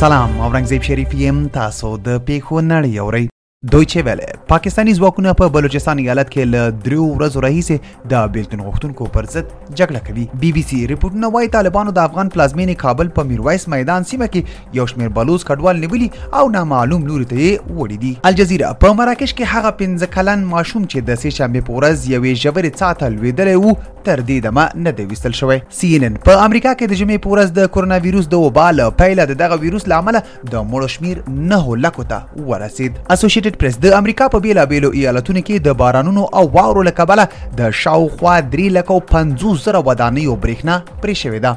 سلام اورنګزیب شریفی يم تاسو د پیښو نړۍ اورئ دویچه ویله پاکستانی ځواکونه په بلوچستان ایالت کې له دریو ورځو راهیسې د بیلتون غوښتونکو پر ضد جګړه کوي بي بي سي رپورټونه وایي طالبانو د افغان پلازمینې کابل په میرویس میدان سیمه کې یو شمېر بلوز کډوال نیولي او نامعلوم لوري ته یې وړي دي الجزیره په مراکش کې هغه پنځه کلن ماشوم چې د سېشنبې په ورځ یوې ژورې څاه ته لوېدلی و تر دې دمه نه دی ویستل شوی سی ان ان په امریکا کې د جمعې په ورځ د کرونا ویروس د وبا له پیله د دغه ویروس له امله د مړو شمیر نهو لکو ته ورسید اسوسییټډ پریس د امریکا په بیلابیلو ایالتونو کې د بارانونو او واورو له کبله د شاوخوا درې لکو پنځوس زره ودانیو برېښنا پرې شوې ده